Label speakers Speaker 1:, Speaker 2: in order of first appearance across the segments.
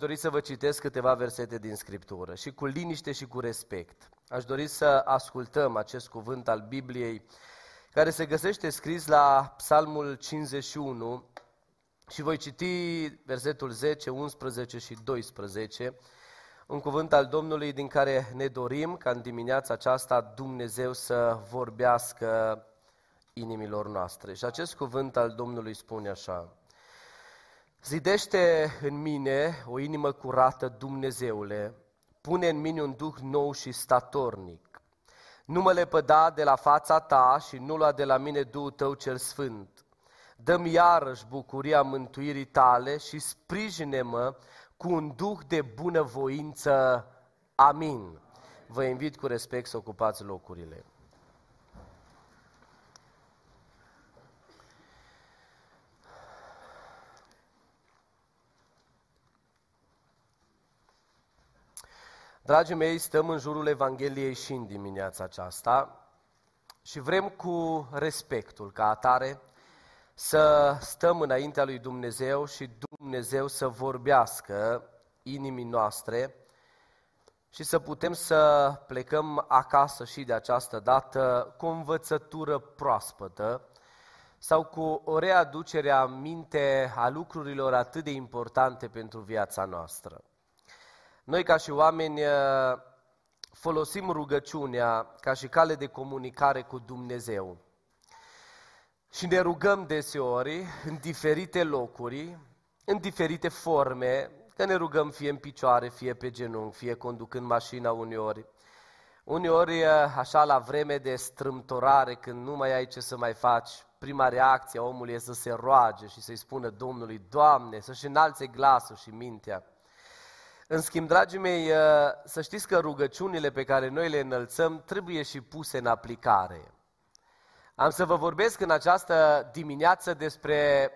Speaker 1: dori să vă citesc câteva versete din Scriptură și cu liniște și cu respect. Aș dori să ascultăm acest cuvânt al Bibliei care se găsește scris la Psalmul 51 și voi citi versetul 10, 11 și 12, un cuvânt al Domnului din care ne dorim ca în dimineața aceasta Dumnezeu să vorbească inimilor noastre. Și acest cuvânt al Domnului spune așa, Zidește în mine o inimă curată, Dumnezeule, pune în mine un duh nou și statornic. Nu mă lepăda de la fața ta și nu lua de la mine Duhul tău cel sfânt. Dă-mi iarăși bucuria mântuirii tale și sprijine-mă cu un duh de bunăvoință. Amin. Vă invit cu respect să ocupați locurile. Dragii mei, stăm în jurul Evangheliei și în dimineața aceasta și vrem cu respectul ca atare să stăm înaintea lui Dumnezeu și Dumnezeu să vorbească inimii noastre și să putem să plecăm acasă și de această dată cu o învățătură proaspătă sau cu o readucere a minte a lucrurilor atât de importante pentru viața noastră. Noi ca și oameni uh, folosim rugăciunea ca și cale de comunicare cu Dumnezeu. Și ne rugăm deseori în diferite locuri, în diferite forme, că ne rugăm fie în picioare, fie pe genunchi, fie conducând mașina uneori. Uneori, uh, așa la vreme de strâmtorare, când nu mai ai ce să mai faci, prima reacție a omului e să se roage și să-i spună Domnului, Doamne, să-și înalțe glasul și mintea. În schimb, dragii mei, uh, să știți că rugăciunile pe care noi le înălțăm trebuie și puse în aplicare. Am să vă vorbesc în această dimineață despre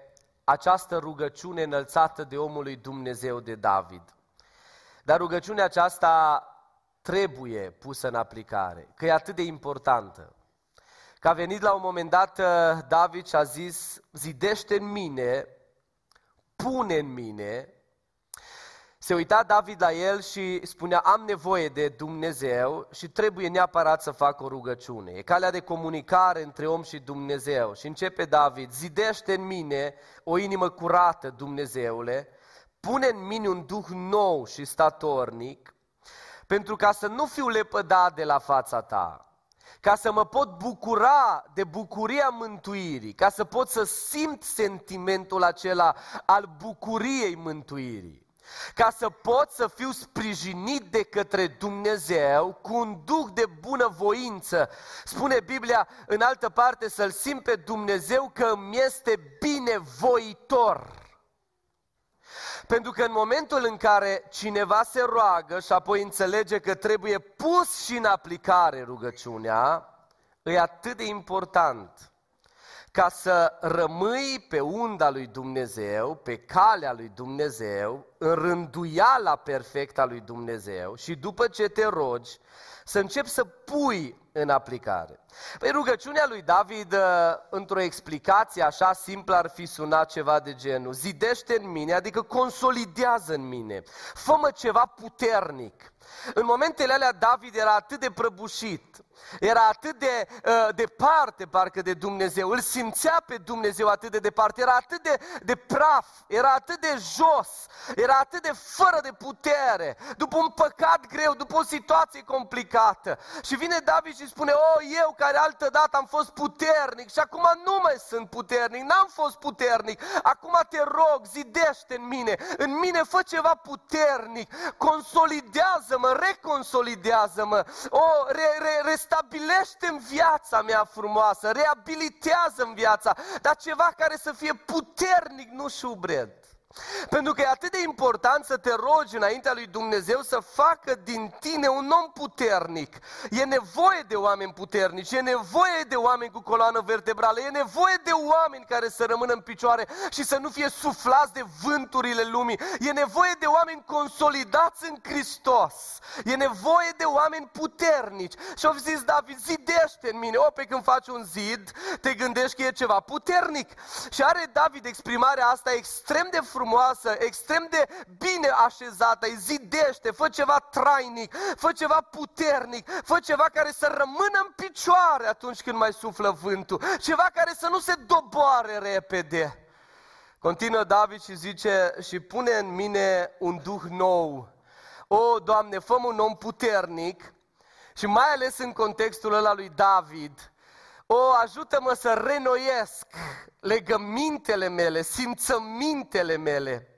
Speaker 1: această rugăciune înălțată de omul lui Dumnezeu de David. Dar rugăciunea aceasta trebuie pusă în aplicare, că e atât de importantă. Că a venit la un moment dat uh, David și a zis, zidește în mine, pune în mine se uita David la el și spunea, am nevoie de Dumnezeu și trebuie neapărat să fac o rugăciune. E calea de comunicare între om și Dumnezeu. Și începe David, zidește în mine o inimă curată, Dumnezeule, pune în mine un duh nou și statornic, pentru ca să nu fiu lepădat de la fața ta, ca să mă pot bucura de bucuria mântuirii, ca să pot să simt sentimentul acela al bucuriei mântuirii ca să pot să fiu sprijinit de către Dumnezeu cu un duh de bunăvoință. Spune Biblia în altă parte să-L simt pe Dumnezeu că îmi este binevoitor. Pentru că în momentul în care cineva se roagă și apoi înțelege că trebuie pus și în aplicare rugăciunea, e atât de important ca să rămâi pe unda lui Dumnezeu, pe calea lui Dumnezeu, în rânduiala perfectă a lui Dumnezeu și după ce te rogi, să începi să pui în aplicare. Păi rugăciunea lui David, uh, într-o explicație așa simplă, ar fi sunat ceva de genul, zidește în mine, adică consolidează în mine, fă ceva puternic. În momentele alea David era atât de prăbușit, era atât de uh, departe parcă de Dumnezeu, îl simțea pe Dumnezeu atât de departe, era atât de, de praf, era atât de jos, era atât de fără de putere, după un păcat greu, după o situație complicată. Și vine David și spune, o, eu care altă dată am fost puternic și acum nu mai sunt puternic, n-am fost puternic, acum te rog, zidește în mine, în mine fă ceva puternic, consolidează-mă, reconsolidează-mă, o, re, re, restabilește în viața mea frumoasă, reabilitează în viața, dar ceva care să fie puternic, nu șubred. Pentru că e atât de important să te rogi înaintea lui Dumnezeu să facă din tine un om puternic. E nevoie de oameni puternici, e nevoie de oameni cu coloană vertebrală, e nevoie de oameni care să rămână în picioare și să nu fie suflați de vânturile lumii. E nevoie de oameni consolidați în Hristos. E nevoie de oameni puternici. Și au zis David, zidește în mine. O, pe când faci un zid, te gândești că e ceva puternic. Și are David exprimarea asta extrem de frumoasă frumoasă, extrem de bine așezată, îi zidește, fă ceva trainic, fă ceva puternic, fă ceva care să rămână în picioare atunci când mai suflă vântul, ceva care să nu se doboare repede. Continuă David și zice, și pune în mine un duh nou. O, Doamne, fă un om puternic și mai ales în contextul ăla lui David, o, ajută-mă să renoiesc legămintele mele, simțămintele mele.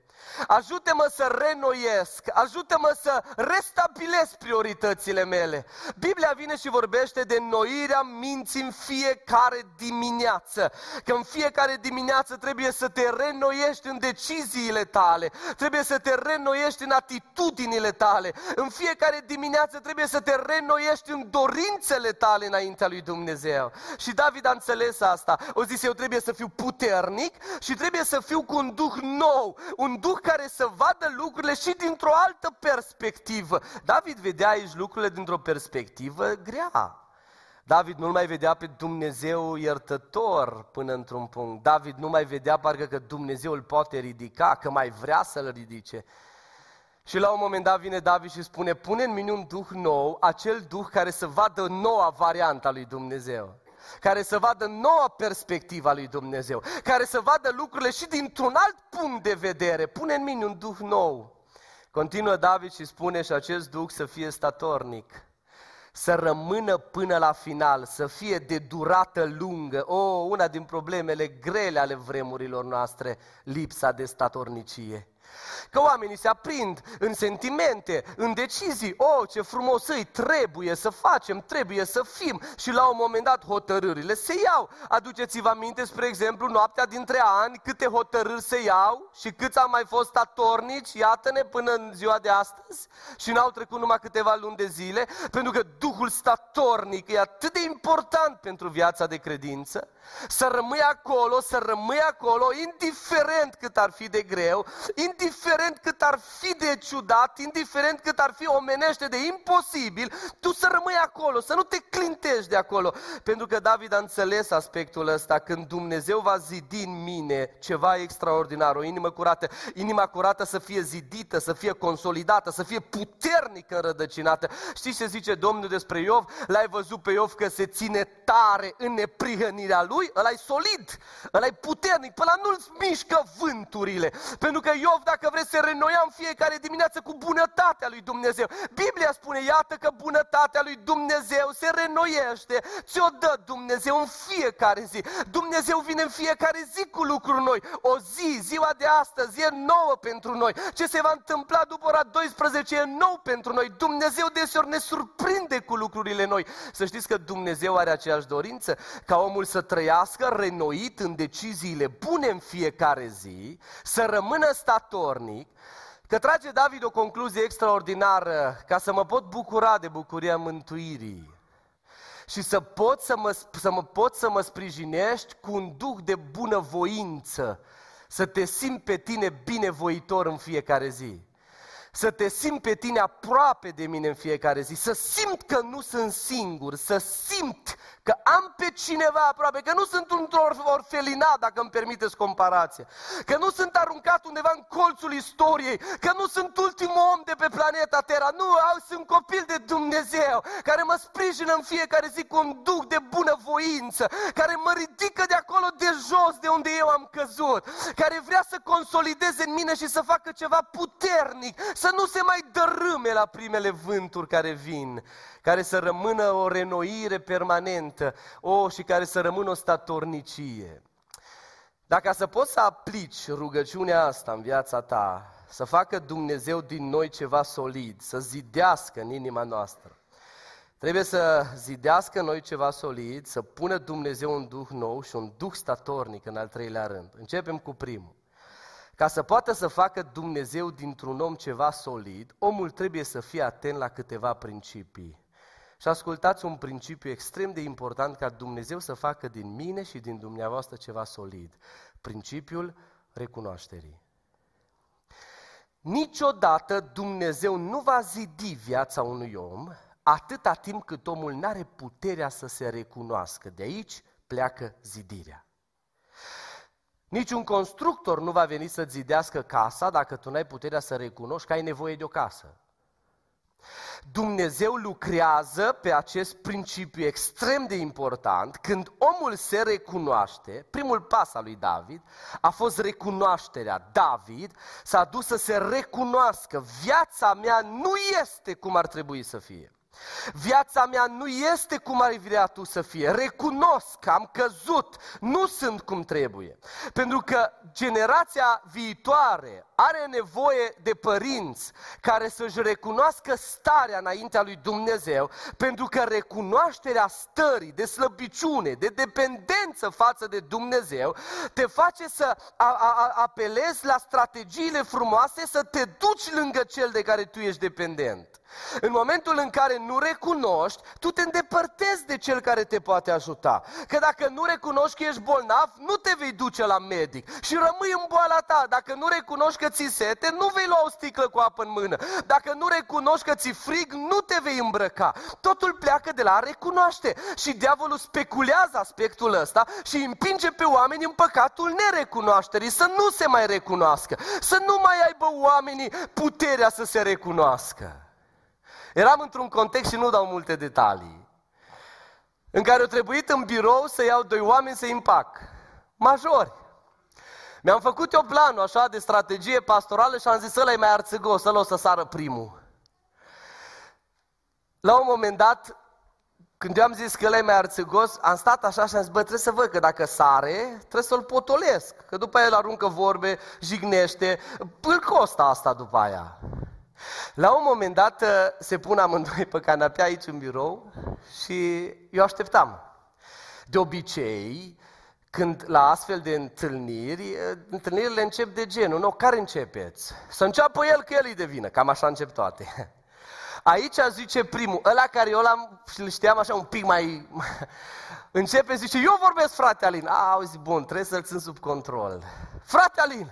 Speaker 1: Ajută-mă să renoiesc, ajută-mă să restabilesc prioritățile mele. Biblia vine și vorbește de noirea minții în fiecare dimineață. Că în fiecare dimineață trebuie să te renoiești în deciziile tale, trebuie să te renoiești în atitudinile tale. În fiecare dimineață trebuie să te renoiești în dorințele tale înaintea lui Dumnezeu. Și David a înțeles asta. O zis, eu trebuie să fiu puternic și trebuie să fiu cu un duh nou, un duh care să vadă lucrurile și dintr-o altă perspectivă. David vedea aici lucrurile dintr-o perspectivă grea. David nu mai vedea pe Dumnezeu iertător până într-un punct. David nu mai vedea parcă că Dumnezeu îl poate ridica, că mai vrea să-l ridice. Și la un moment dat vine David și spune, pune în mine un duh nou, acel duh care să vadă noua variantă a lui Dumnezeu care să vadă noua perspectivă a lui Dumnezeu, care să vadă lucrurile și dintr-un alt punct de vedere. Pune în mine un duh nou. Continuă David și spune și acest duh să fie statornic, să rămână până la final, să fie de durată lungă. O, una din problemele grele ale vremurilor noastre, lipsa de statornicie. Că oamenii se aprind în sentimente, în decizii. Oh, ce frumos îi, trebuie să facem, trebuie să fim. Și la un moment dat hotărârile se iau. Aduceți-vă aminte, spre exemplu, noaptea dintre ani, câte hotărâri se iau și câți am mai fost statornici, iată-ne, până în ziua de astăzi. Și n-au trecut numai câteva luni de zile, pentru că Duhul statornic e atât de important pentru viața de credință, să rămâi acolo, să rămâi acolo, indiferent cât ar fi de greu, indiferent cât ar fi de ciudat, indiferent cât ar fi omenește de imposibil, tu să rămâi acolo, să nu te clintești de acolo. Pentru că David a înțeles aspectul ăsta, când Dumnezeu va zidi în mine ceva extraordinar, o inimă curată, inima curată să fie zidită, să fie consolidată, să fie puternică înrădăcinată. Știți ce zice Domnul despre Iov? L-ai văzut pe Iov că se ține tare în neprihănirea lui? Ăla e solid, ăla e puternic, până la nu-ți mișcă vânturile. Pentru că Iov, dacă vreți, se renoia în fiecare dimineață cu bunătatea lui Dumnezeu. Biblia spune, iată că bunătatea lui Dumnezeu se renoiește, ți-o dă Dumnezeu în fiecare zi. Dumnezeu vine în fiecare zi cu lucruri noi. O zi, ziua de astăzi, e nouă pentru noi. Ce se va întâmpla după ora 12 e nou pentru noi. Dumnezeu deseori ne surprinde cu lucrurile noi. Să știți că Dumnezeu are aceeași dorință ca omul să trăiască renoit în deciziile bune în fiecare zi, să rămână statornic, că trage David o concluzie extraordinară ca să mă pot bucura de bucuria mântuirii. Și să pot să mă, să mă pot să mă sprijinești cu un duh de bunăvoință, să te simți pe tine binevoitor în fiecare zi să te simt pe tine aproape de mine în fiecare zi, să simt că nu sunt singur, să simt că am pe cineva aproape, că nu sunt într-o orfelinat, dacă îmi permiteți comparație, că nu sunt aruncat undeva în colțul istoriei, că nu sunt ultimul om de pe planeta Terra, nu, au, sunt copil de Dumnezeu, care mă sprijină în fiecare zi cu un duc de bunăvoință, care mă ridică de acolo de jos, de unde eu am căzut, care vrea să consolideze în mine și să facă ceva puternic, să nu se mai dărâme la primele vânturi care vin, care să rămână o renoire permanentă, o, și care să rămână o statornicie. Dacă să poți să aplici rugăciunea asta în viața ta, să facă Dumnezeu din noi ceva solid, să zidească în inima noastră, trebuie să zidească în noi ceva solid, să pună Dumnezeu un duh nou și un duh statornic în al treilea rând. Începem cu primul. Ca să poată să facă Dumnezeu dintr-un om ceva solid, omul trebuie să fie atent la câteva principii. Și ascultați un principiu extrem de important ca Dumnezeu să facă din mine și din dumneavoastră ceva solid. Principiul recunoașterii. Niciodată Dumnezeu nu va zidi viața unui om atâta timp cât omul nu are puterea să se recunoască. De aici pleacă zidirea. Niciun constructor nu va veni să zidească casa dacă tu n-ai puterea să recunoști că ai nevoie de o casă. Dumnezeu lucrează pe acest principiu extrem de important când omul se recunoaște, primul pas al lui David a fost recunoașterea. David s-a dus să se recunoască, viața mea nu este cum ar trebui să fie. Viața mea nu este cum ai vrea tu să fie. Recunosc că am căzut, nu sunt cum trebuie. Pentru că generația viitoare are nevoie de părinți care să-și recunoască starea înaintea lui Dumnezeu, pentru că recunoașterea stării de slăbiciune, de dependență față de Dumnezeu, te face să a, a, apelezi la strategiile frumoase să te duci lângă cel de care tu ești dependent. În momentul în care nu recunoști, tu te îndepărtezi de cel care te poate ajuta. Că dacă nu recunoști că ești bolnav, nu te vei duce la medic și rămâi în boala ta. Dacă nu recunoști că ți sete, nu vei lua o sticlă cu apă în mână. Dacă nu recunoști că ți frig, nu te vei îmbrăca. Totul pleacă de la a recunoaște. Și diavolul speculează aspectul ăsta și împinge pe oameni în păcatul nerecunoașterii, să nu se mai recunoască, să nu mai aibă oamenii puterea să se recunoască. Eram într-un context și nu dau multe detalii, în care au trebuit în birou să iau doi oameni să împac. Majori. Mi-am făcut eu planul așa de strategie pastorală și am zis ăla e mai arțăgos, ăla o să sară primul. La un moment dat, când eu am zis că ăla e mai arțăgos, am stat așa și am zis, bă, trebuie să văd că dacă sare, trebuie să-l potolesc. Că după el aruncă vorbe, jignește, îl costă asta după aia. La un moment dat uh, se pun amândoi pe canapea aici în birou și eu așteptam. De obicei, când la astfel de întâlniri, uh, întâlnirile încep de genul, nu, care începeți? Să înceapă el că el îi devină, cam așa încep toate. Aici zice primul, ăla care eu l-am și îl știam așa un pic mai... Începe, zice, eu vorbesc, frate Alin. A, auzi, bun, trebuie să-l țin sub control. Frate Alin!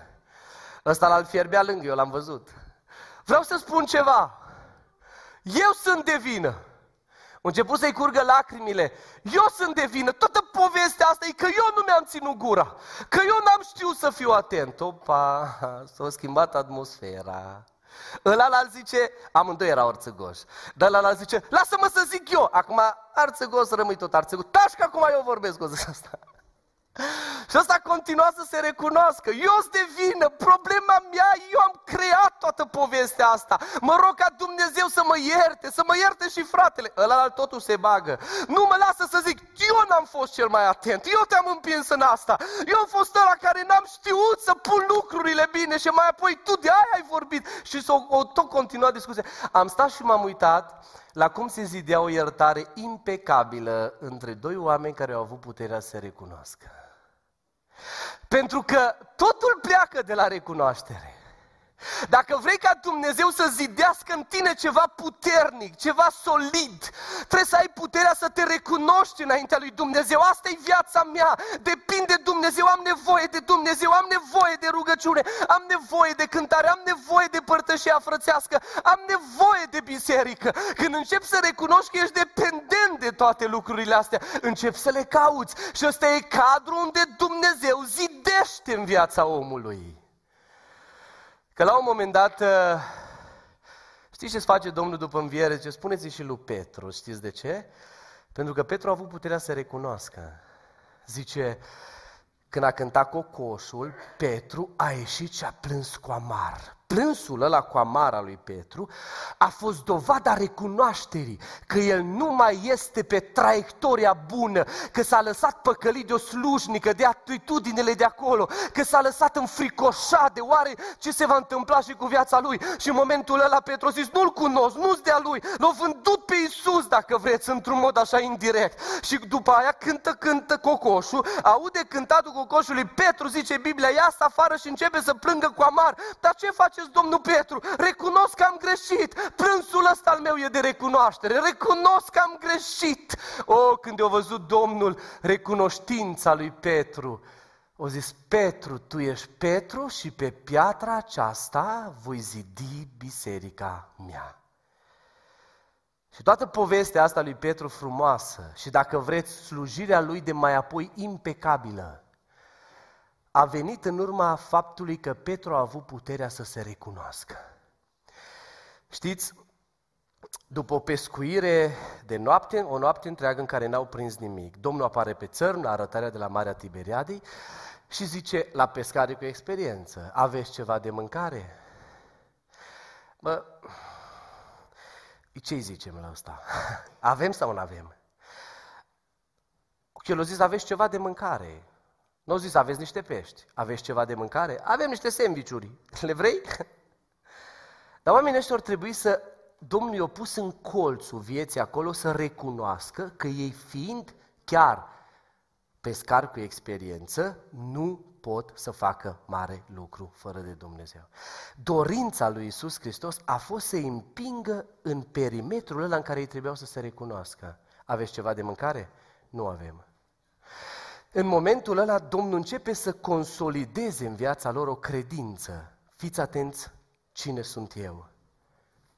Speaker 1: Ăsta l-al fierbea lângă, eu l-am văzut. Vreau să spun ceva. Eu sunt de vină. Au început să-i curgă lacrimile. Eu sunt de vină. Toată povestea asta e că eu nu mi-am ținut gura. Că eu n-am știut să fiu atent. Opa, s-a schimbat atmosfera. Ăla l zice, amândoi erau arțăgoși. Dar ăla l zice, lasă-mă să zic eu. Acum arțăgos rămâi tot arțăgos. Taci că acum eu vorbesc cu asta. Și ăsta continua să se recunoască. Eu sunt de vină, problema mea, eu am creat toată povestea asta. Mă rog ca Dumnezeu să mă ierte, să mă ierte și fratele. Ăla totul se bagă. Nu mă lasă să zic, eu n-am fost cel mai atent, eu te-am împins în asta. Eu am fost ăla care n-am știut să pun lucrurile bine și mai apoi tu de aia ai vorbit. Și s-o o, tot continua discuția. Am stat și m-am uitat la cum se zidea o iertare impecabilă între doi oameni care au avut puterea să se recunoască. Pentru că totul pleacă de la recunoaștere. Dacă vrei ca Dumnezeu să zidească în tine ceva puternic, ceva solid, trebuie să ai puterea să te recunoști înaintea lui Dumnezeu. Asta e viața mea, depinde de Dumnezeu, am nevoie de Dumnezeu, am nevoie de rugăciune, am nevoie de cântare, am nevoie de părtășia frățească, am nevoie de biserică. Când începi să recunoști că ești dependent de toate lucrurile astea, începi să le cauți. Și ăsta e cadrul unde Dumnezeu zidește în viața omului. Că la un moment dat, uh, știți ce face Domnul după înviere? Ce spuneți și lui Petru, știți de ce? Pentru că Petru a avut puterea să recunoască. Zice, când a cântat cocoșul, Petru a ieșit și a plâns cu amar plânsul ăla cu amara lui Petru a fost dovada recunoașterii că el nu mai este pe traiectoria bună, că s-a lăsat păcălit de o slujnică, de atitudinile de acolo, că s-a lăsat înfricoșat de oare ce se va întâmpla și cu viața lui. Și în momentul ăla Petru a zis, nu-l cunosc, nu-s de-a lui, l-a vândut pe Iisus, dacă vreți, într-un mod așa indirect. Și după aia cântă, cântă cocoșul, aude cântatul cocoșului, Petru zice Biblia, ia afară și începe să plângă cu amar. Dar ce face faceți, domnul Petru? Recunosc că am greșit. Plânsul ăsta al meu e de recunoaștere. Recunosc că am greșit. O, când a văzut Domnul recunoștința lui Petru, o zis, Petru, tu ești Petru și pe piatra aceasta voi zidi biserica mea. Și toată povestea asta lui Petru frumoasă și dacă vreți slujirea lui de mai apoi impecabilă, a venit în urma faptului că Petru a avut puterea să se recunoască. Știți, după o pescuire de noapte, o noapte întreagă în care n-au prins nimic, Domnul apare pe țărm la arătarea de la Marea Tiberiadei și zice la pescare cu experiență, aveți ceva de mâncare? Bă, ce zicem la asta? Avem sau nu avem? El a zis, aveți ceva de mâncare. Nu au zis, aveți niște pești. Aveți ceva de mâncare? Avem niște sandvișuri. Le vrei? Dar oamenii ăștia ar trebui să... Domnul i-a pus în colțul vieții acolo să recunoască că ei fiind chiar pescar cu experiență, nu pot să facă mare lucru fără de Dumnezeu. Dorința lui Isus Hristos a fost să îi împingă în perimetrul ăla în care ei trebuiau să se recunoască. Aveți ceva de mâncare? Nu avem. În momentul ăla, Domnul începe să consolideze în viața lor o credință. Fiți atenți, cine sunt eu?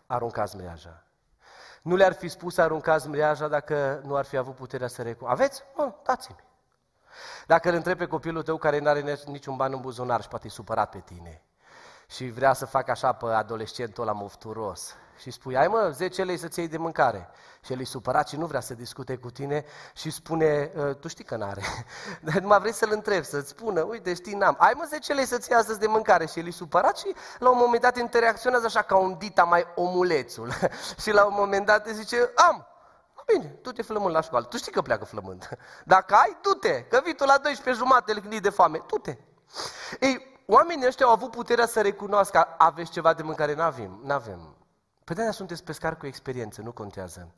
Speaker 1: Aruncați mreaja. Nu le-ar fi spus aruncați mreaja dacă nu ar fi avut puterea să recunoască. Aveți? Bun, dați-mi. Dacă îl întrebi pe copilul tău care nu are niciun ban în buzunar și poate e supărat pe tine și vrea să facă așa pe adolescentul ăla mofturos și spui, ai mă, 10 lei să-ți iei de mâncare. Și el e supărat și nu vrea să discute cu tine și spune, ă, tu știi că n-are. Dar numai vrei să-l întrebi, să-ți spună, uite, știi, n-am. Ai mă 10 lei să-ți iei astăzi de mâncare. Și el e supărat și la un moment dat interacționează așa ca un dita mai omulețul. și la un moment dat îi zice, am, Bine, du-te flămând la școală. Tu știi că pleacă flămând. Dacă ai, du-te, că vii tu la 12 jumate, îl de foame. Du-te. Ei, oamenii ăștia au avut puterea să recunoască, aveți ceva de mâncare? N-avem, n-avem. Păi de sunteți pescari cu experiență, nu contează.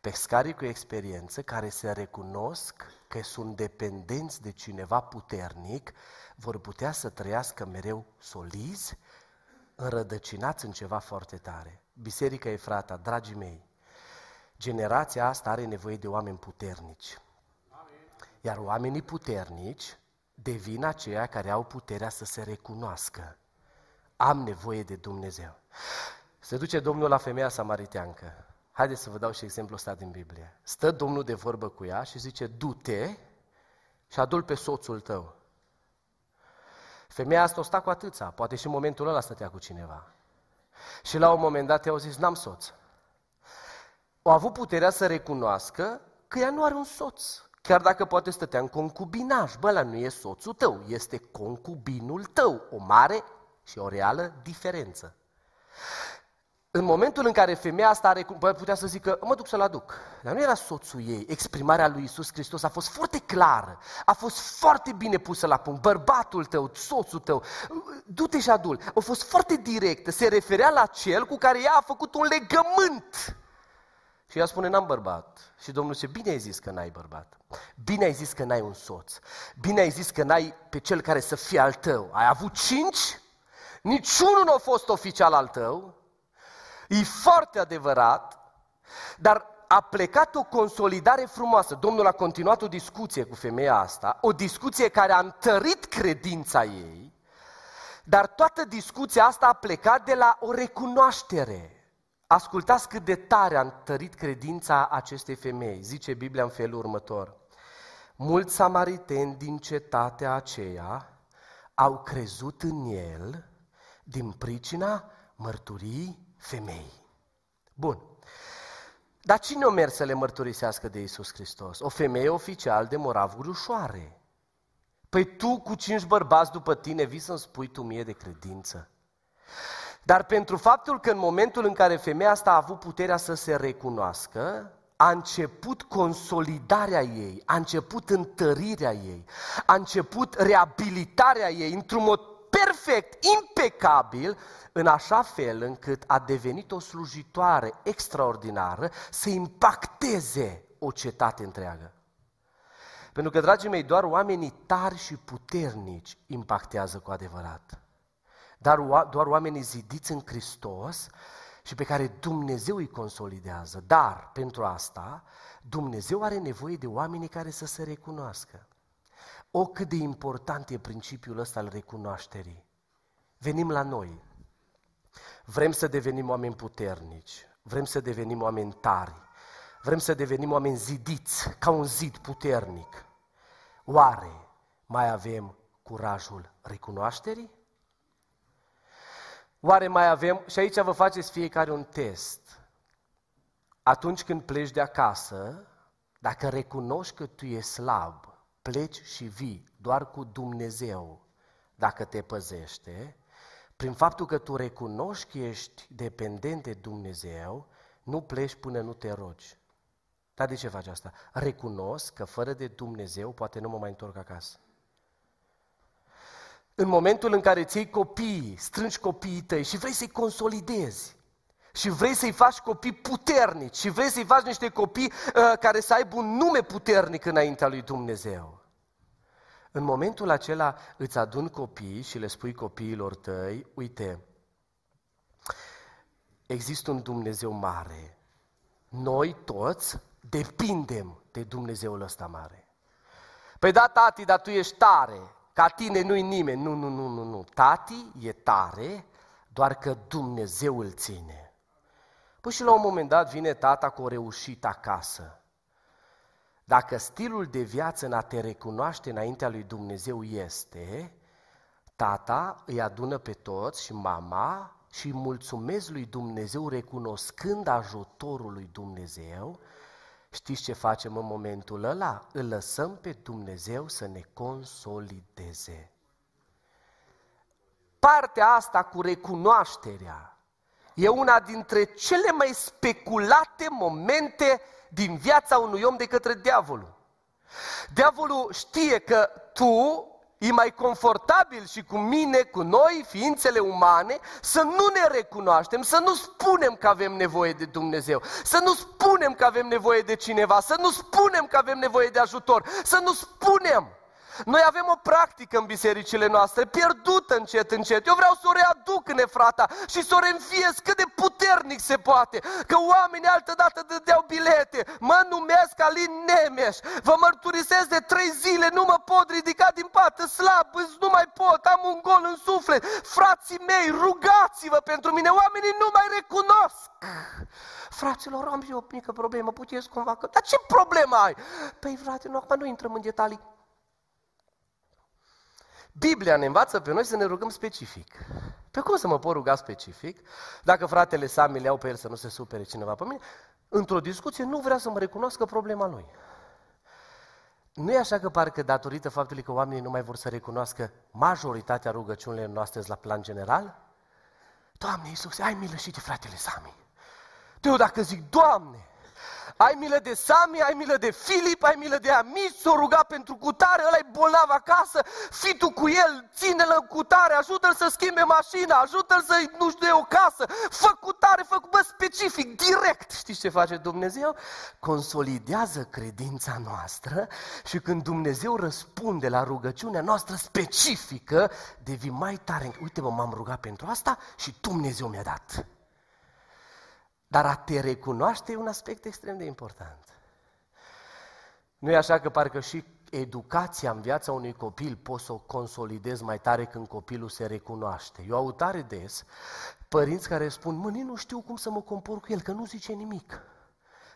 Speaker 1: Pescarii cu experiență care se recunosc că sunt dependenți de cineva puternic, vor putea să trăiască mereu solizi, înrădăcinați în ceva foarte tare. Biserica Efrata, dragii mei, generația asta are nevoie de oameni puternici. Iar oamenii puternici devin aceia care au puterea să se recunoască. Am nevoie de Dumnezeu. Se duce Domnul la femeia samariteancă. Haideți să vă dau și exemplul ăsta din Biblie. Stă Domnul de vorbă cu ea și zice, du-te și adul pe soțul tău. Femeia asta o sta cu atâța, poate și în momentul ăla stătea cu cineva. Și la un moment dat i-au zis, n-am soț. Au avut puterea să recunoască că ea nu are un soț. Chiar dacă poate stătea în concubinaj. Bă, ăla nu e soțul tău, este concubinul tău. O mare și o reală diferență. În momentul în care femeia asta are, putea să zică, mă duc să-l aduc. Dar nu era soțul ei. Exprimarea lui Isus Hristos a fost foarte clară. A fost foarte bine pusă la punct. Bărbatul tău, soțul tău, du-te și adul. A fost foarte directă. Se referea la cel cu care ea a făcut un legământ. Și ea spune, n-am bărbat. Și Domnul zice, bine ai zis că n-ai bărbat. Bine ai zis că n-ai un soț. Bine ai zis că n-ai pe cel care să fie al tău. Ai avut cinci? Niciunul nu a fost oficial al tău. E foarte adevărat, dar a plecat o consolidare frumoasă. Domnul a continuat o discuție cu femeia asta, o discuție care a întărit credința ei, dar toată discuția asta a plecat de la o recunoaștere. Ascultați cât de tare a întărit credința acestei femei. Zice Biblia în felul următor. Mulți samariteni din cetatea aceea au crezut în el din pricina mărturii femei. Bun. Dar cine o mers să le mărturisească de Isus Hristos? O femeie oficial de moravuri ușoare. Păi tu cu cinci bărbați după tine vii să-mi spui tu mie de credință. Dar pentru faptul că în momentul în care femeia asta a avut puterea să se recunoască, a început consolidarea ei, a început întărirea ei, a început reabilitarea ei într-un mod perfect, impecabil, în așa fel încât a devenit o slujitoare extraordinară să impacteze o cetate întreagă. Pentru că, dragii mei, doar oamenii tari și puternici impactează cu adevărat. Dar doar oamenii zidiți în Hristos și pe care Dumnezeu îi consolidează. Dar, pentru asta, Dumnezeu are nevoie de oamenii care să se recunoască. O, cât de important e principiul ăsta al recunoașterii. Venim la noi. Vrem să devenim oameni puternici. Vrem să devenim oameni tari. Vrem să devenim oameni zidiți, ca un zid puternic. Oare mai avem curajul recunoașterii? Oare mai avem, și aici vă faceți fiecare un test, atunci când pleci de acasă, dacă recunoști că tu ești slab, pleci și vii doar cu Dumnezeu, dacă te păzește, prin faptul că tu recunoști că ești dependent de Dumnezeu, nu pleci până nu te rogi. Dar de ce faci asta? Recunosc că fără de Dumnezeu poate nu mă mai întorc acasă. În momentul în care ții copiii, strângi copiii tăi și vrei să-i consolidezi, și vrei să-i faci copii puternici și vrei să-i faci niște copii uh, care să aibă un nume puternic înaintea lui Dumnezeu. În momentul acela îți adun copii și le spui copiilor tăi, uite, există un Dumnezeu mare. Noi toți depindem de Dumnezeul ăsta mare. Păi da, tati, dar tu ești tare. Ca tine nu-i nimeni. Nu, nu, nu, nu, nu. Tati e tare, doar că Dumnezeu îl ține. Păi și la un moment dat vine tata cu o reușită acasă. Dacă stilul de viață în a te recunoaște înaintea lui Dumnezeu este, tata îi adună pe toți și mama și îi mulțumesc lui Dumnezeu recunoscând ajutorul lui Dumnezeu, știți ce facem în momentul ăla? Îl lăsăm pe Dumnezeu să ne consolideze. Partea asta cu recunoașterea e una dintre cele mai speculate momente din viața unui om de către diavolul. Diavolul știe că tu e mai confortabil și cu mine, cu noi, ființele umane, să nu ne recunoaștem, să nu spunem că avem nevoie de Dumnezeu, să nu spunem că avem nevoie de cineva, să nu spunem că avem nevoie de ajutor, să nu spunem noi avem o practică în bisericile noastre, pierdută încet, încet. Eu vreau să o readuc în Efrata și să o reînfiez cât de puternic se poate. Că oamenii altădată dădeau bilete. Mă numesc Alin Nemeș. Vă mărturisesc de trei zile, nu mă pot ridica din pat, slab, nu mai pot, am un gol în suflet. Frații mei, rugați-vă pentru mine, oamenii nu mai recunosc. Fraților, am și o mică problemă, puteți cumva că... Dar ce problemă ai? Păi frate, nu, acum nu intrăm în detalii. Biblia ne învață pe noi să ne rugăm specific. Pe cum să mă pot ruga specific? Dacă fratele Sami le iau pe el să nu se supere cineva pe mine, într-o discuție nu vrea să mă recunoască problema lui. Nu e așa că parcă datorită faptului că oamenii nu mai vor să recunoască majoritatea rugăciunilor noastre la plan general? Doamne Iisuse, ai milă și de fratele Sami. Eu dacă zic, Doamne, ai milă de Sami, ai milă de Filip, ai milă de Amici, s-o ruga pentru cutare, ăla e bolnav acasă, fii tu cu el, ține-l în cutare, ajută-l să schimbe mașina, ajută-l să nu știu o casă, fă cutare, fă bă, specific, direct. Știți ce face Dumnezeu? Consolidează credința noastră și când Dumnezeu răspunde la rugăciunea noastră specifică, devii mai tare. Uite mă, m-am rugat pentru asta și Dumnezeu mi-a dat. Dar a te recunoaște e un aspect extrem de important. Nu e așa că parcă și educația în viața unui copil poți să o consolidezi mai tare când copilul se recunoaște. Eu au tare des părinți care spun, mă, nu știu cum să mă compor cu el, că nu zice nimic.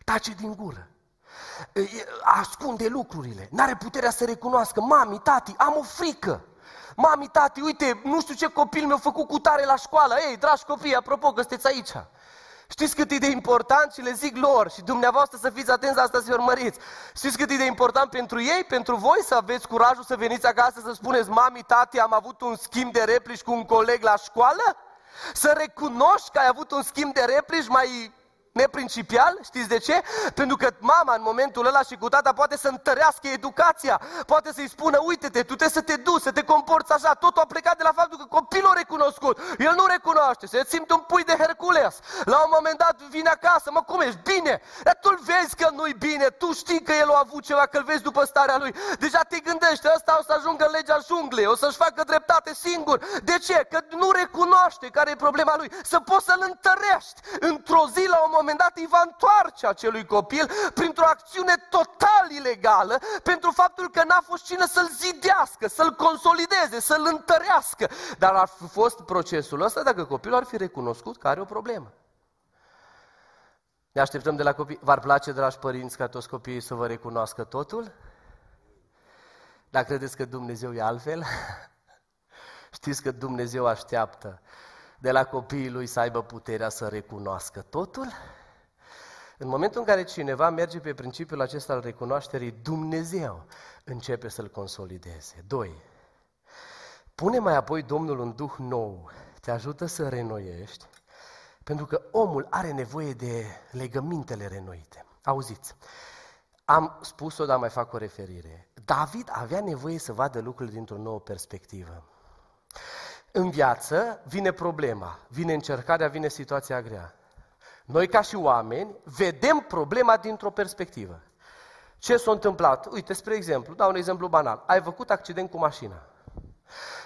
Speaker 1: Tace din gură. Ascunde lucrurile. N-are puterea să recunoască. Mami, tati, am o frică. Mami, tati, uite, nu știu ce copil mi-a făcut cu tare la școală. Ei, dragi copii, apropo că sunteți aici. Știți cât e de important și le zic lor și dumneavoastră să fiți atenți la asta să urmăriți. Știți cât e de important pentru ei, pentru voi să aveți curajul să veniți acasă să spuneți Mami, tati, am avut un schimb de replici cu un coleg la școală? Să recunoști că ai avut un schimb de replici mai neprincipial, știți de ce? Pentru că mama în momentul ăla și cu tata poate să întărească educația, poate să-i spună, uite-te, tu trebuie să te duci, să te comporți așa, totul a plecat de la faptul că copilul a recunoscut, el nu recunoaște, se simte un pui de Hercules, la un moment dat vine acasă, mă, cum ești? Bine, dar tu vezi că nu-i bine, tu știi că el a avut ceva, că-l vezi după starea lui, deja te gândești, ăsta o să ajungă în legea junglei, o să-și facă dreptate singur, de ce? Că nu recunoaște care e problema lui, să poți să-l întărești. Într-o zi la un moment dat îi va întoarce acelui copil printr-o acțiune total ilegală pentru faptul că n-a fost cine să-l zidească, să-l consolideze, să-l întărească. Dar ar fi fost procesul ăsta dacă copilul ar fi recunoscut că are o problemă. Ne așteptăm de la copii. V-ar place, dragi părinți, ca toți copiii să vă recunoască totul? Dar credeți că Dumnezeu e altfel? Știți că Dumnezeu așteaptă de la copiii lui să aibă puterea să recunoască totul? În momentul în care cineva merge pe principiul acesta al recunoașterii, Dumnezeu începe să-l consolideze. Doi, pune mai apoi Domnul un duh nou, te ajută să renoiești, pentru că omul are nevoie de legămintele renoite. Auziți, am spus-o, dar mai fac o referire. David avea nevoie să vadă lucrurile dintr-o nouă perspectivă. În viață vine problema, vine încercarea, vine situația grea. Noi ca și oameni vedem problema dintr-o perspectivă. Ce s-a întâmplat? Uite, spre exemplu, dau un exemplu banal. Ai făcut accident cu mașina.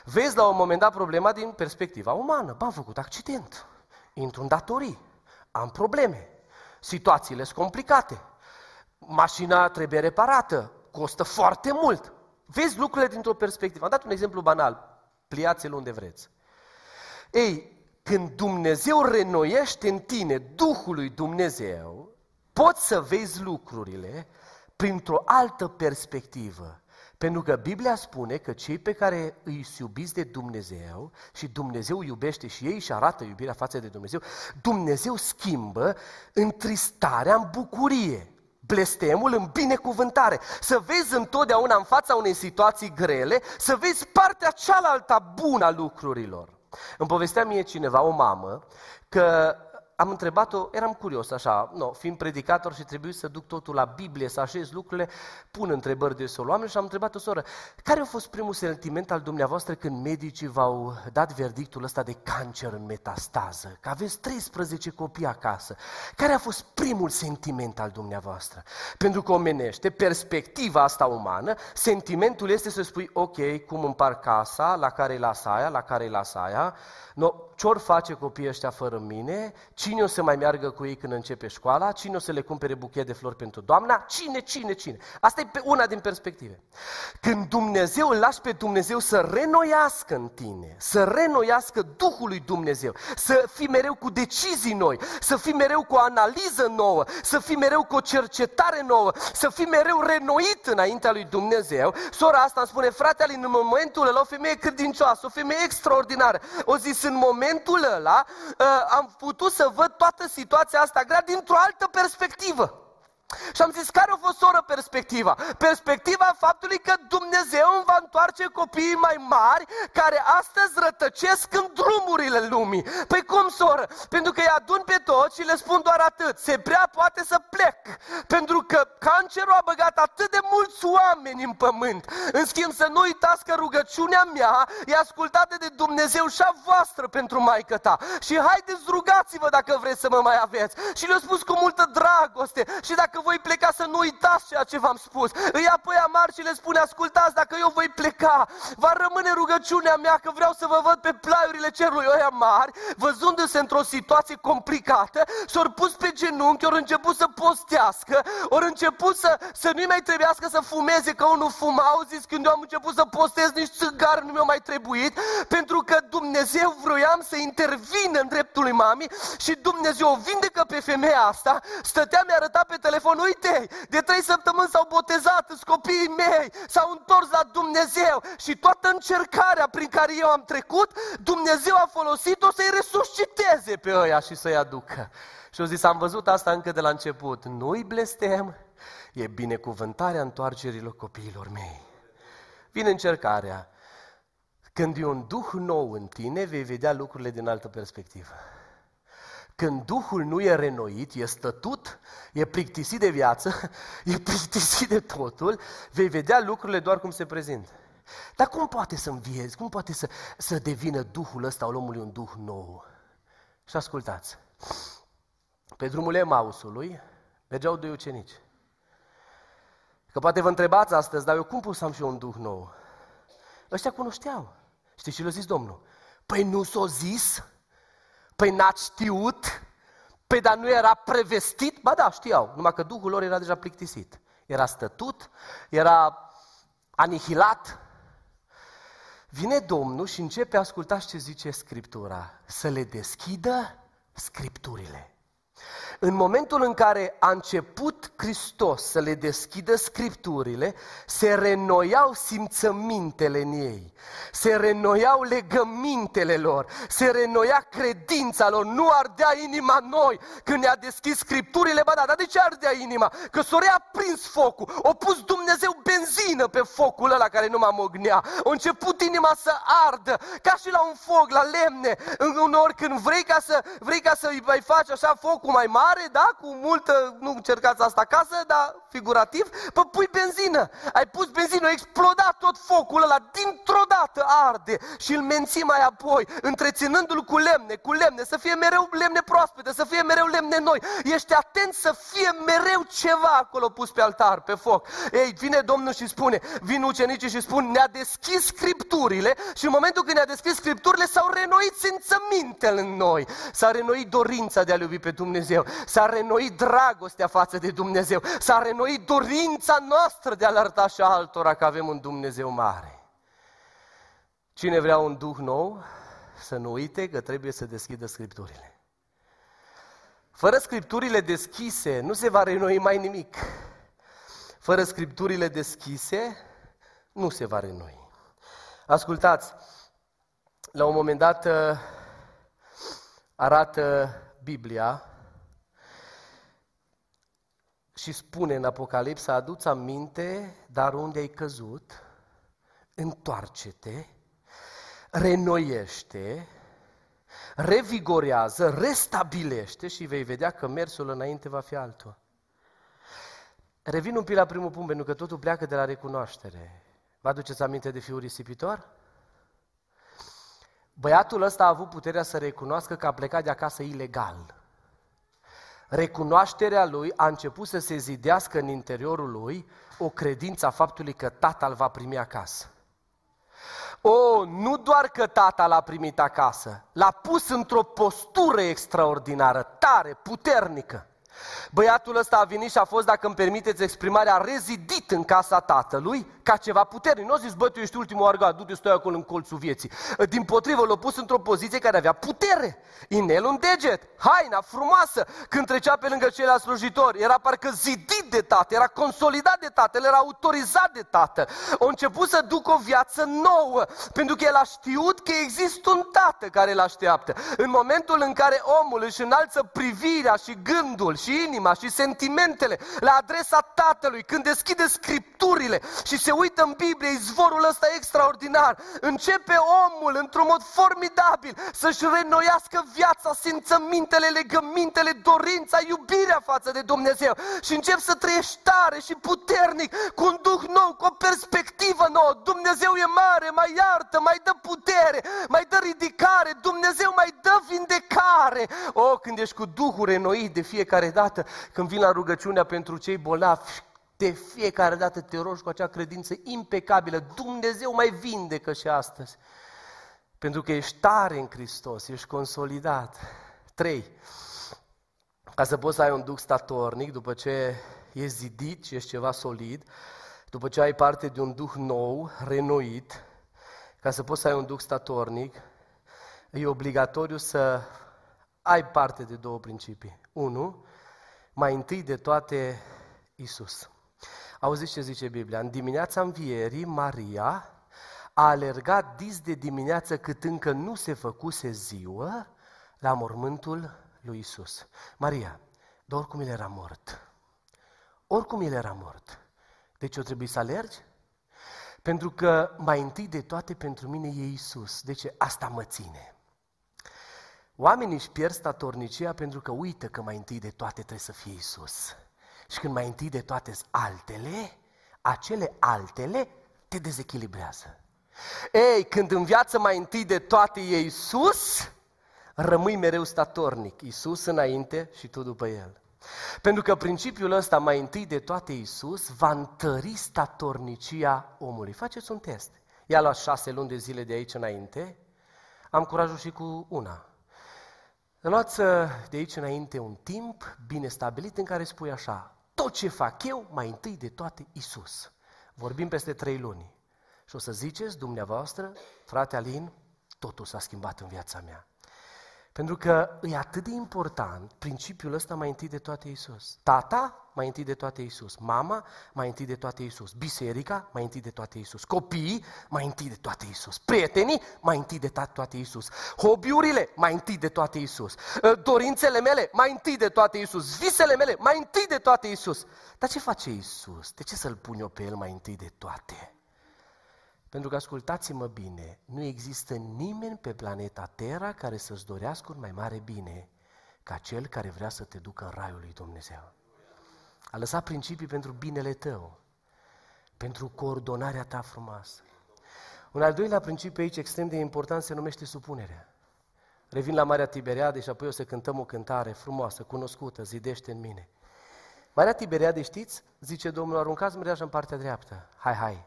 Speaker 1: Vezi la un moment dat problema din perspectiva umană. Bă, am făcut accident. Intru în datorii. Am probleme. Situațiile sunt complicate. Mașina trebuie reparată. Costă foarte mult. Vezi lucrurile dintr-o perspectivă. Am dat un exemplu banal. Pliați-l unde vreți. Ei, când Dumnezeu renoiește în tine Duhul lui Dumnezeu, poți să vezi lucrurile printr-o altă perspectivă. Pentru că Biblia spune că cei pe care îi iubiți de Dumnezeu și Dumnezeu iubește și ei și arată iubirea față de Dumnezeu, Dumnezeu schimbă întristarea în bucurie, blestemul în binecuvântare. Să vezi întotdeauna în fața unei situații grele, să vezi partea cealaltă bună a lucrurilor. Îmi povestea mie cineva, o mamă, că am întrebat-o, eram curios așa, no, fiind predicator și trebuie să duc totul la Biblie, să așez lucrurile, pun întrebări de sol. Oameni și am întrebat-o soră, care a fost primul sentiment al dumneavoastră când medicii v-au dat verdictul ăsta de cancer în metastază, că aveți 13 copii acasă, care a fost primul sentiment al dumneavoastră? Pentru că omenește, perspectiva asta umană, sentimentul este să spui, ok, cum împar casa, la care e la saia, la care e la saia, no, ce-or face copiii ăștia fără mine, cine o să mai meargă cu ei când începe școala, cine o să le cumpere buchet de flori pentru doamna, cine, cine, cine. Asta e pe una din perspective. Când Dumnezeu îl lași pe Dumnezeu să renoiască în tine, să renoiască Duhul lui Dumnezeu, să fii mereu cu decizii noi, să fii mereu cu o analiză nouă, să fii mereu cu o cercetare nouă, să fii mereu renoit înaintea lui Dumnezeu, sora asta îmi spune, frate, în momentul ăla o femeie credincioasă, o femeie extraordinară, o zis în moment momentul ăla uh, am putut să văd toată situația asta grea dintr-o altă perspectivă. Și am zis, care a fost, soră, perspectiva? Perspectiva faptului că Dumnezeu îmi va întoarce copiii mai mari care astăzi rătăcesc în drumurile lumii. Păi cum, soră? Pentru că îi adun pe toți și le spun doar atât. Se prea poate să plec. Pentru că cancerul a băgat atât de mulți oameni în pământ. În schimb, să nu uitați că rugăciunea mea e ascultată de Dumnezeu și a voastră pentru maică ta. Și haideți, rugați-vă dacă vreți să mă mai aveți. Și le-a spus cu multă dragoste. Și dacă voi pleca să nu uitați ceea ce v-am spus. Îi apoi amar și le spune, ascultați, dacă eu voi pleca, va rămâne rugăciunea mea că vreau să vă văd pe plaiurile cerului. Ăia mari, văzându-se într-o situație complicată, s-au pus pe genunchi, au început să postească, au început să, să nu-i mai trebuiască să fumeze, că unul fuma, au zis când eu am început să postez, nici țigar nu mi-a mai trebuit, pentru că Dumnezeu vroiam să intervină în dreptul lui mami și Dumnezeu o vindecă pe femeia asta, stătea, mi-a arătat pe telefon spun, uite, de trei săptămâni s-au botezat, sunt copiii mei, s-au întors la Dumnezeu și toată încercarea prin care eu am trecut, Dumnezeu a folosit-o să-i resusciteze pe ăia și să-i aducă. Și au zis, am văzut asta încă de la început, nu-i blestem, e binecuvântarea întoarcerilor copiilor mei. Vine încercarea. Când e un duh nou în tine, vei vedea lucrurile din altă perspectivă. Când Duhul nu e renoit, e stătut, e plictisit de viață, e plictisit de totul, vei vedea lucrurile doar cum se prezintă. Dar cum poate să înviezi? Cum poate să, să devină Duhul ăsta al omului un Duh nou? Și ascultați, pe drumul Emausului mergeau doi ucenici. Că poate vă întrebați astăzi, dar eu cum pot să am și eu un Duh nou? Ăștia cunoșteau. Știți ce le-a zis Domnul? Păi nu s-o zis Păi n-ați știut? Păi dar nu era prevestit? Ba da, știau, numai că Duhul lor era deja plictisit. Era stătut, era anihilat. Vine Domnul și începe a asculta ce zice Scriptura. Să le deschidă Scripturile. În momentul în care a început Hristos să le deschidă scripturile, se renoiau simțămintele în ei, se renoiau legămintele lor, se renoia credința lor, nu ardea inima noi când ne-a deschis scripturile, ba da, dar de ce ardea inima? Că s-o prins focul, a pus Dumnezeu benzină pe focul ăla care nu mă mognea, a început inima să ardă, ca și la un foc, la lemne, uneori când vrei ca să, vrei ca să îi mai faci așa focul mai mare, da, cu multă, nu încercați asta acasă, dar figurativ, pă pui benzină, ai pus benzină, a explodat tot focul ăla, dintr-o dată arde și îl menții mai apoi, întreținându-l cu lemne, cu lemne, să fie mereu lemne proaspete, să fie mereu lemne noi. Ești atent să fie mereu ceva acolo pus pe altar, pe foc. Ei, vine Domnul și spune, vin ucenicii și spun, ne-a deschis scripturile și în momentul când ne-a deschis scripturile s-au renoit simțămintele în noi, s-a renoit dorința de a iubi pe Dumnezeu, s-a renoit dragostea față de Dumnezeu, s-a renoit dorința noastră de a arăta și altora că avem un Dumnezeu mare. Cine vrea un duh nou, să nu uite că trebuie să deschidă scripturile. Fără scripturile deschise, nu se va renoi mai nimic. Fără scripturile deschise, nu se va renoi. Ascultați, la un moment dat uh, arată Biblia și spune în Apocalipsa, aduți aminte, dar unde ai căzut, întoarce-te, renoiește, revigorează, restabilește și vei vedea că mersul înainte va fi altul. Revin un pic la primul punct, pentru că totul pleacă de la recunoaștere. Vă aduceți aminte de fiul risipitor? Băiatul ăsta a avut puterea să recunoască că a plecat de acasă ilegal. Recunoașterea lui a început să se zidească în interiorul lui o credință a faptului că tatăl va primi acasă. O, nu doar că tata l-a primit acasă, l-a pus într-o postură extraordinară, tare, puternică. Băiatul ăsta a venit și a fost, dacă îmi permiteți exprimarea, rezidit în casa tatălui ca ceva puternic. Nu a zis, bă, tu ești ultimul arga, du-te, stai acolo în colțul vieții. Din potrivă, l-a pus într-o poziție care avea putere. Inel un deget, haina frumoasă. Când trecea pe lângă ceilalți slujitori, era parcă zidit de tată, era consolidat de tată, el era autorizat de tată. A început să ducă o viață nouă, pentru că el a știut că există un tată care îl așteaptă. În momentul în care omul își înalță privirea și gândul și inima și sentimentele la adresa Tatălui, când deschide Scripturile și se uită în Biblie, izvorul ăsta extraordinar, începe omul într-un mod formidabil să-și renoiască viața, simțămintele, legămintele, dorința, iubirea față de Dumnezeu și încep să trăiești tare și puternic, cu un duh nou, cu o perspectivă nouă. Dumnezeu e mare, mai iartă, mai dă putere, mai dă ridicare, Dumnezeu mai dă vindecare. O, oh, când ești cu Duhul renoit de fiecare dată, când vin la rugăciunea pentru cei bolnavi, de fiecare dată te rogi cu acea credință impecabilă. Dumnezeu mai vindecă și astăzi. Pentru că ești tare în Hristos, ești consolidat. Trei, ca să poți să ai un duc statornic, după ce e zidit și ești ceva solid, după ce ai parte de un duh nou, renoit, ca să poți să ai un duc statornic, e obligatoriu să ai parte de două principii. Unu, mai întâi de toate Isus. Auziți ce zice Biblia? În dimineața învierii, Maria a alergat dis de dimineață cât încă nu se făcuse ziua la mormântul lui Isus. Maria, dar oricum el era mort. Oricum el era mort. Deci o trebuie să alergi? Pentru că mai întâi de toate pentru mine e Isus. Deci asta mă ține. Oamenii își pierd statornicia pentru că uită că mai întâi de toate trebuie să fie Isus. Și când mai întâi de toate altele, acele altele te dezechilibrează. Ei, când în viață mai întâi de toate e Isus, rămâi mereu statornic. Isus înainte și tu după El. Pentru că principiul ăsta, mai întâi de toate Isus, va întări statornicia omului. Faceți un test. Ia luat șase luni de zile de aici înainte, am curajul și cu una. Luați de aici înainte un timp bine stabilit în care spui așa, tot ce fac eu, mai întâi de toate Isus. Vorbim peste trei luni. Și o să ziceți dumneavoastră, frate Alin, totul s-a schimbat în viața mea. Pentru că e atât de important principiul ăsta mai întâi de toate Isus. Tata, mai întâi de toate Isus. Mama, mai întâi de toate Isus. Biserica, mai întâi de toate Isus. Copiii, mai întâi de toate Isus. Prietenii, mai întâi de toate Isus. Hobbiurile, mai întâi de toate Isus. Ă, dorințele mele, mai întâi de toate Isus. Visele mele, mai întâi de toate Isus. Dar ce face Isus? De ce să-L pun eu pe El mai întâi de toate? Pentru că, ascultați-mă bine, nu există nimeni pe planeta Terra care să-ți dorească un mai mare bine ca cel care vrea să te ducă în raiul lui Dumnezeu. A lăsat principii pentru binele tău, pentru coordonarea ta frumoasă. Un al doilea principiu aici extrem de important se numește supunerea. Revin la Marea Tiberiade și apoi o să cântăm o cântare frumoasă, cunoscută, zidește în mine. Marea Tiberiade, știți? Zice Domnul, aruncați mreaja în partea dreaptă. Hai, hai,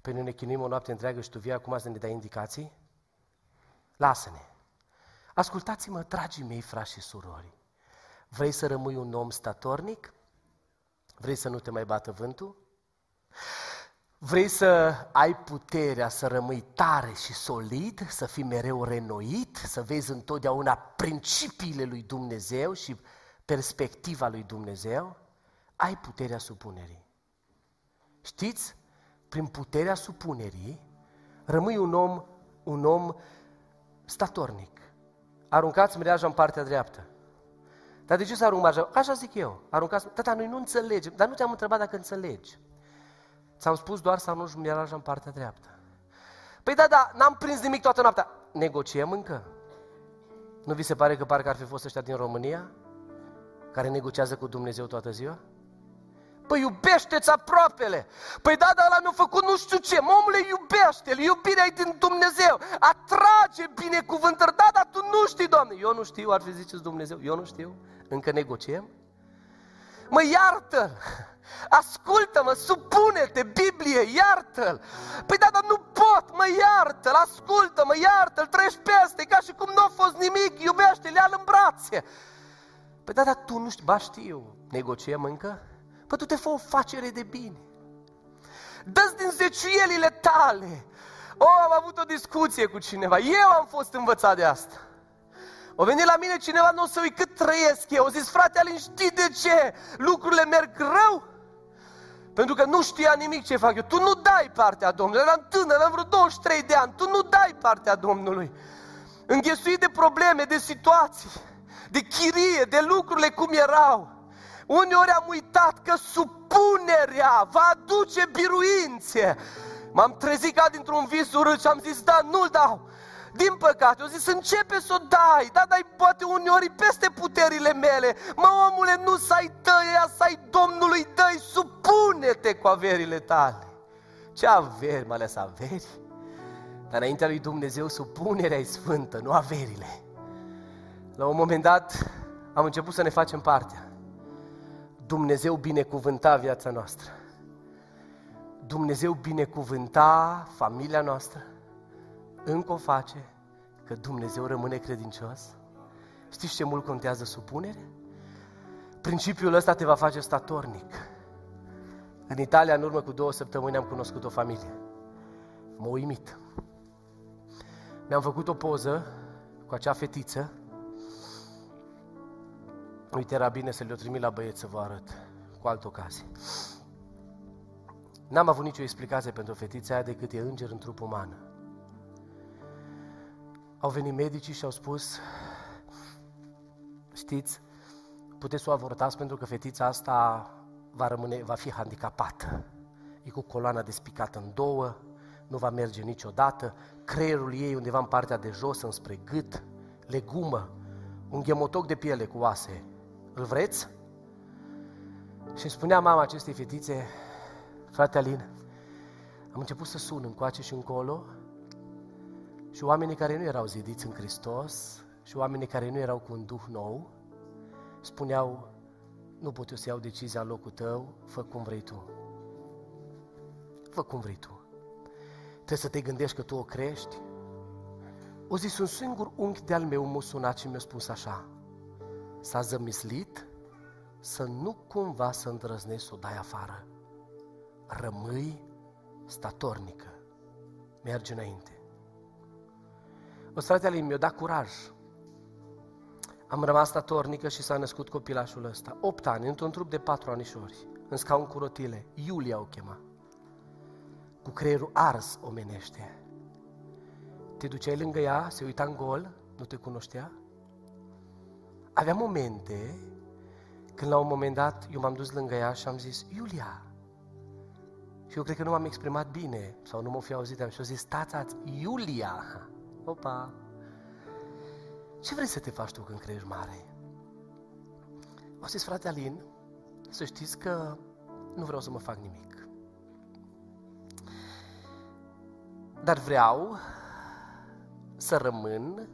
Speaker 1: pe noi ne chinuim o noapte întreagă și tu vii acum să ne dai indicații? Lasă-ne! Ascultați-mă, dragii mei, frați și surori. Vrei să rămâi un om statornic? Vrei să nu te mai bată vântul? Vrei să ai puterea să rămâi tare și solid, să fii mereu renoit, să vezi întotdeauna principiile lui Dumnezeu și perspectiva lui Dumnezeu? Ai puterea supunerii. Știți? prin puterea supunerii, rămâi un om, un om statornic. Aruncați mreaja în partea dreaptă. Dar de ce să arunc mreaja? Așa zic eu. Aruncați, tata, noi nu înțelegem. Dar nu te-am întrebat dacă înțelegi. Ți-am spus doar să arunci mreaja în partea dreaptă. Păi da, da, n-am prins nimic toată noaptea. Negociem încă. Nu vi se pare că parcă ar fi fost ăștia din România? Care negociază cu Dumnezeu toată ziua? Păi iubește-ți aproapele. Păi da, dar ăla mi-a făcut nu știu ce. Omule, iubește-l. Iubirea e din Dumnezeu. Atrage binecuvântări. Da, dar tu nu știi, Doamne. Eu nu știu, ar fi ziceți Dumnezeu. Eu nu știu. Încă negociem? Mă iartă Ascultă-mă, supune-te, Biblie, iartă-l. Păi da, dar nu pot, mă iartă-l, ascultă-mă, iartă-l, treci peste, ca și cum nu a fost nimic, iubește-l, ia-l în brațe. Păi da, dar tu nu știi, ba știu, negociem încă? Păi tu te fă o facere de bine. Dă-ți din zeciuielile tale. O, am avut o discuție cu cineva. Eu am fost învățat de asta. O venit la mine cineva, nu o să uit cât trăiesc eu. O zis, frate Alin, știi de ce lucrurile merg rău? Pentru că nu știa nimic ce fac eu. Tu nu dai partea Domnului. Eram tânăr, am vreo 23 de ani. Tu nu dai partea Domnului. Înghesuit de probleme, de situații, de chirie, de lucrurile cum erau. Uneori am uitat că supunerea va aduce biruințe. M-am trezit ca dintr-un vis urât și am zis, da, nu-l dau. Din păcate, eu zis, începe să o dai, da, dai poate uneori peste puterile mele. Mă, omule, nu să-i tăia, să-i Domnului, dai, supune-te cu averile tale. Ce averi, mai ales averi? Dar înaintea lui Dumnezeu, supunerea e sfântă, nu averile. La un moment dat, am început să ne facem partea. Dumnezeu binecuvânta viața noastră. Dumnezeu binecuvânta familia noastră. Încă o face că Dumnezeu rămâne credincios. Știți ce mult contează supunere? Principiul ăsta te va face statornic. În Italia, în urmă cu două săptămâni, am cunoscut o familie. M-a uimit. Mi-am făcut o poză cu acea fetiță Uite, era bine să le-o trimit la băieți să vă arăt cu altă ocazie. N-am avut nicio explicație pentru fetița aia decât e înger în trup uman. Au venit medicii și au spus, știți, puteți să o avortați pentru că fetița asta va, rămâne, va fi handicapată. E cu coloana despicată în două, nu va merge niciodată, creierul ei undeva în partea de jos, înspre gât, legumă, un ghemotoc de piele cu oase îl vreți? Și spunea mama acestei fetițe, frate Alin, am început să sun încoace și încolo și oamenii care nu erau zidiți în Hristos și oamenii care nu erau cu un duh nou spuneau, nu pot eu să iau decizia în locul tău, fă cum vrei tu. Fă cum vrei tu. Trebuie să te gândești că tu o crești. O zis, un singur unchi de-al meu m-a sunat și mi-a spus așa, s-a zămislit să nu cumva să îndrăznești să o dai afară. Rămâi statornică. Merge înainte. O fratele mi-a dat curaj. Am rămas statornică și s-a născut copilașul ăsta. 8 ani, într-un trup de 4 anișori, în scaun cu rotile. Iulia o chema. Cu creierul ars omenește. Te duceai lângă ea, se uita în gol, nu te cunoștea? Avea momente când la un moment dat eu m-am dus lângă ea și am zis, Iulia, și eu cred că nu m-am exprimat bine sau nu m-o fi auzit, am și zis, stați Iulia, opa, ce vrei să te faci tu când crești mare? O zis, frate Alin, să știți că nu vreau să mă fac nimic. Dar vreau să rămân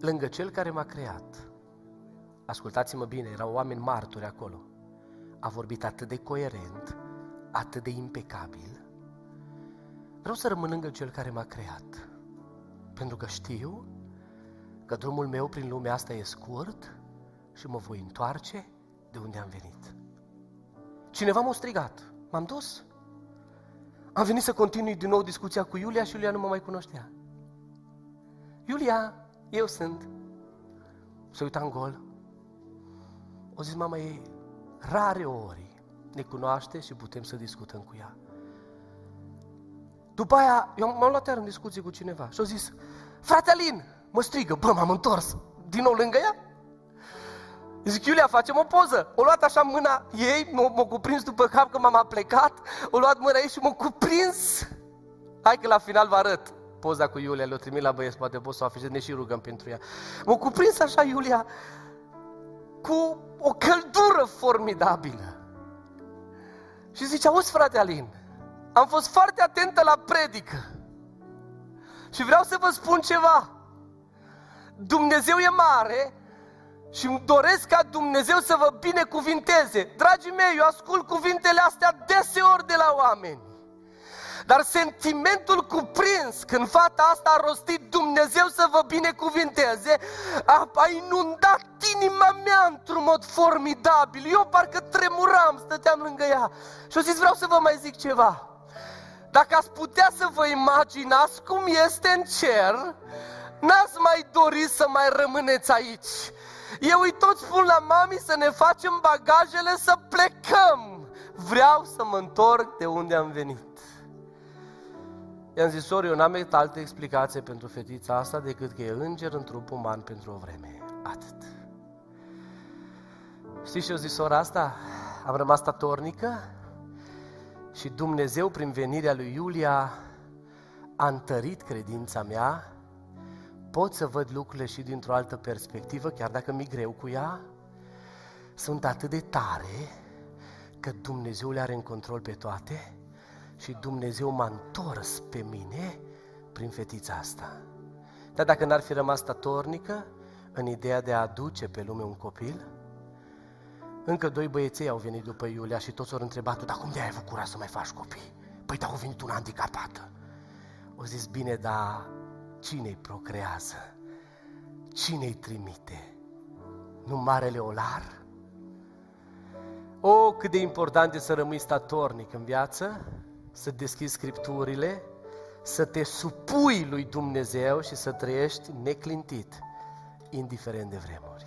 Speaker 1: lângă cel care m-a creat. Ascultați-mă bine, erau oameni martori acolo. A vorbit atât de coerent, atât de impecabil. Vreau să rămân lângă cel care m-a creat. Pentru că știu că drumul meu prin lumea asta e scurt și mă voi întoarce de unde am venit. Cineva m-a strigat. M-am dus. Am venit să continui din nou discuția cu Iulia și Iulia nu mă mai cunoștea. Iulia, eu sunt. Se uita în gol. O zis, mama ei, rare ori ne cunoaște și putem să discutăm cu ea. După aia, eu m-am luat iar în discuție cu cineva și au zis, frate Alin, mă strigă, bă, m-am întors, din nou lângă ea. Zic, Iulia, facem o poză. O luat așa mâna ei, m-a cuprins după cap că m-am plecat, o luat mâna ei și m-a cuprins. Hai că la final vă arăt poza cu Iulia, le-o trimit la băieți, poate pot să o afișez, ne și rugăm pentru ea. M-a cuprins așa Iulia cu o căldură formidabilă. Și zice, auzi frate Alin, am fost foarte atentă la predică și vreau să vă spun ceva. Dumnezeu e mare și îmi doresc ca Dumnezeu să vă binecuvinteze. Dragii mei, eu ascult cuvintele astea deseori de la oameni. Dar sentimentul cuprins când fata asta a rostit Dumnezeu să vă binecuvinteze, a, a inundat inima mea într-un mod formidabil. Eu parcă tremuram, stăteam lângă ea. Și o zis, vreau să vă mai zic ceva. Dacă ați putea să vă imaginați cum este în cer, n-ați mai dori să mai rămâneți aici. Eu îi tot spun la mami să ne facem bagajele să plecăm. Vreau să mă întorc de unde am venit. I-am zis, sorry, eu n-am altă explicație pentru fetița asta decât că e înger în trup uman pentru o vreme. Atât. Știți ce o zis sora asta? Am rămas statornică și Dumnezeu, prin venirea lui Iulia, a întărit credința mea. Pot să văd lucrurile și dintr-o altă perspectivă, chiar dacă mi greu cu ea. Sunt atât de tare că Dumnezeu le are în control pe toate și Dumnezeu m-a întors pe mine prin fetița asta. Dar dacă n-ar fi rămas statornică în ideea de a aduce pe lume un copil, încă doi băieței au venit după Iulia și toți au întrebat, dar cum de ai avut curaj să mai faci copii? Păi da, au venit una handicapată. O zis, bine, dar cine-i procrează? Cine-i trimite? Nu marele olar? O, cât de important e să rămâi statornic în viață, să deschizi scripturile, să te supui lui Dumnezeu și să trăiești neclintit, indiferent de vremuri.